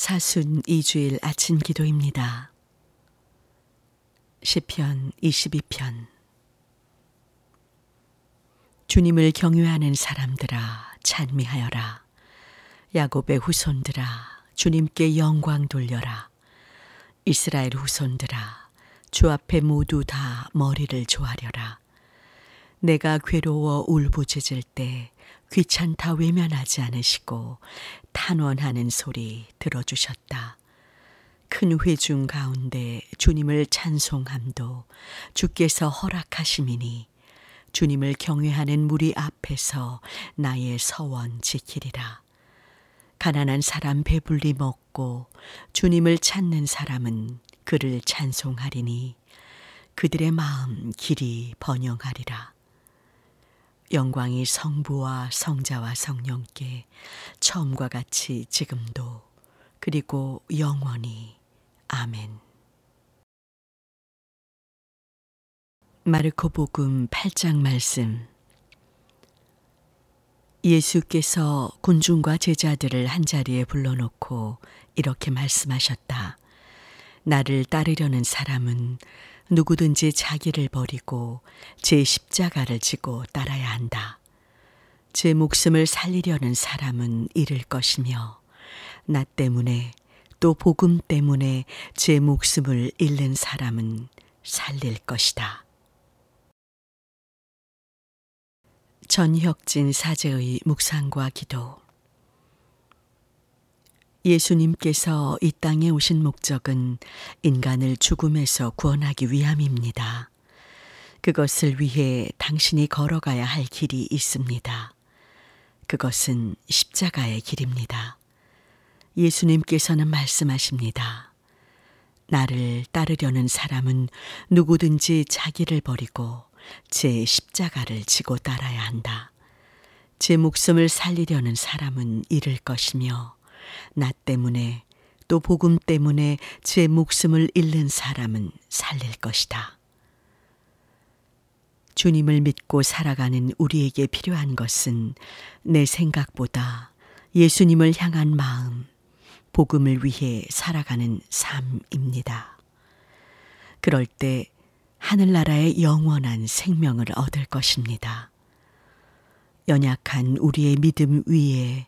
사순 2주일 아침 기도입니다. 시편 22편 주님을 경외하는 사람들아 찬미하여라. 야곱의 후손들아 주님께 영광 돌려라. 이스라엘 후손들아 주 앞에 모두 다 머리를 조아려라. 내가 괴로워 울부짖을 때 귀찮다 외면하지 않으시고 탄원하는 소리 들어주셨다. 큰 회중 가운데 주님을 찬송함도 주께서 허락하심이니 주님을 경외하는 무리 앞에서 나의 서원 지키리라. 가난한 사람 배불리 먹고 주님을 찾는 사람은 그를 찬송하리니 그들의 마음 길이 번영하리라. 영광이 성부와 성자와 성령께 처음과 같이 지금도 그리고 영원히 아멘. 마르코 복음 8장 말씀 예수께서 군중과 제자들을 한자리에 불러놓고 이렇게 말씀하셨다. 나를 따르려는 사람은 누구든지 자기를 버리고 제 십자가를 지고 따라야 한다. 제 목숨을 살리려는 사람은 잃을 것이며 나 때문에 또 복음 때문에 제 목숨을 잃는 사람은 살릴 것이다. 전혁진 사제의 묵상과 기도 예수님께서 이 땅에 오신 목적은 인간을 죽음에서 구원하기 위함입니다. 그것을 위해 당신이 걸어가야 할 길이 있습니다. 그것은 십자가의 길입니다. 예수님께서는 말씀하십니다. 나를 따르려는 사람은 누구든지 자기를 버리고 제 십자가를 지고 따라야 한다. 제 목숨을 살리려는 사람은 잃을 것이며 나 때문에 또 복음 때문에 제 목숨을 잃는 사람은 살릴 것이다. 주님을 믿고 살아가는 우리에게 필요한 것은 내 생각보다 예수님을 향한 마음, 복음을 위해 살아가는 삶입니다. 그럴 때 하늘나라의 영원한 생명을 얻을 것입니다. 연약한 우리의 믿음 위에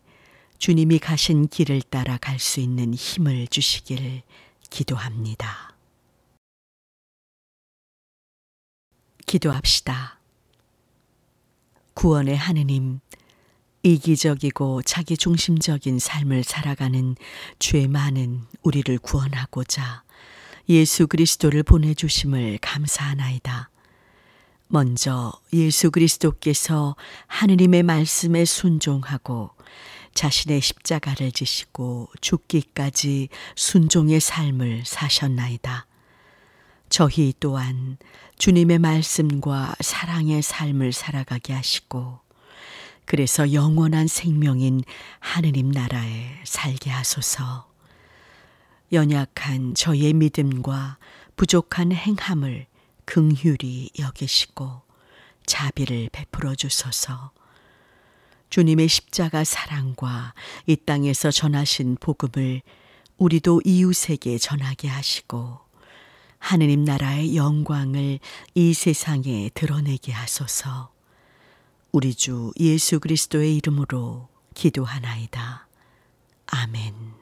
주님이 가신 길을 따라 갈 수 있는 힘을 주시길 기도합니다. 기도합시다. 구원의 하느님, 이기적이고 자기 중심적인 삶을 살아가는 죄 많은 우리를 구원하고자 예수 그리스도를 보내주심을 감사하나이다. 먼저 예수 그리스도께서 하느님의 말씀에 순종하고 자신의 십자가를 지시고 죽기까지 순종의 삶을 사셨나이다. 저희 또한 주님의 말씀과 사랑의 삶을 살아가게 하시고 그래서 영원한 생명인 하느님 나라에 살게 하소서. 연약한 저의 믿음과 부족한 행함을 긍휼히 여기시고 자비를 베풀어 주소서. 주님의 십자가 사랑과 이 땅에서 전하신 복음을 우리도 이웃에게 전하게 하시고 하느님 나라의 영광을 이 세상에 드러내게 하소서. 우리 주 예수 그리스도의 이름으로 기도하나이다. 아멘.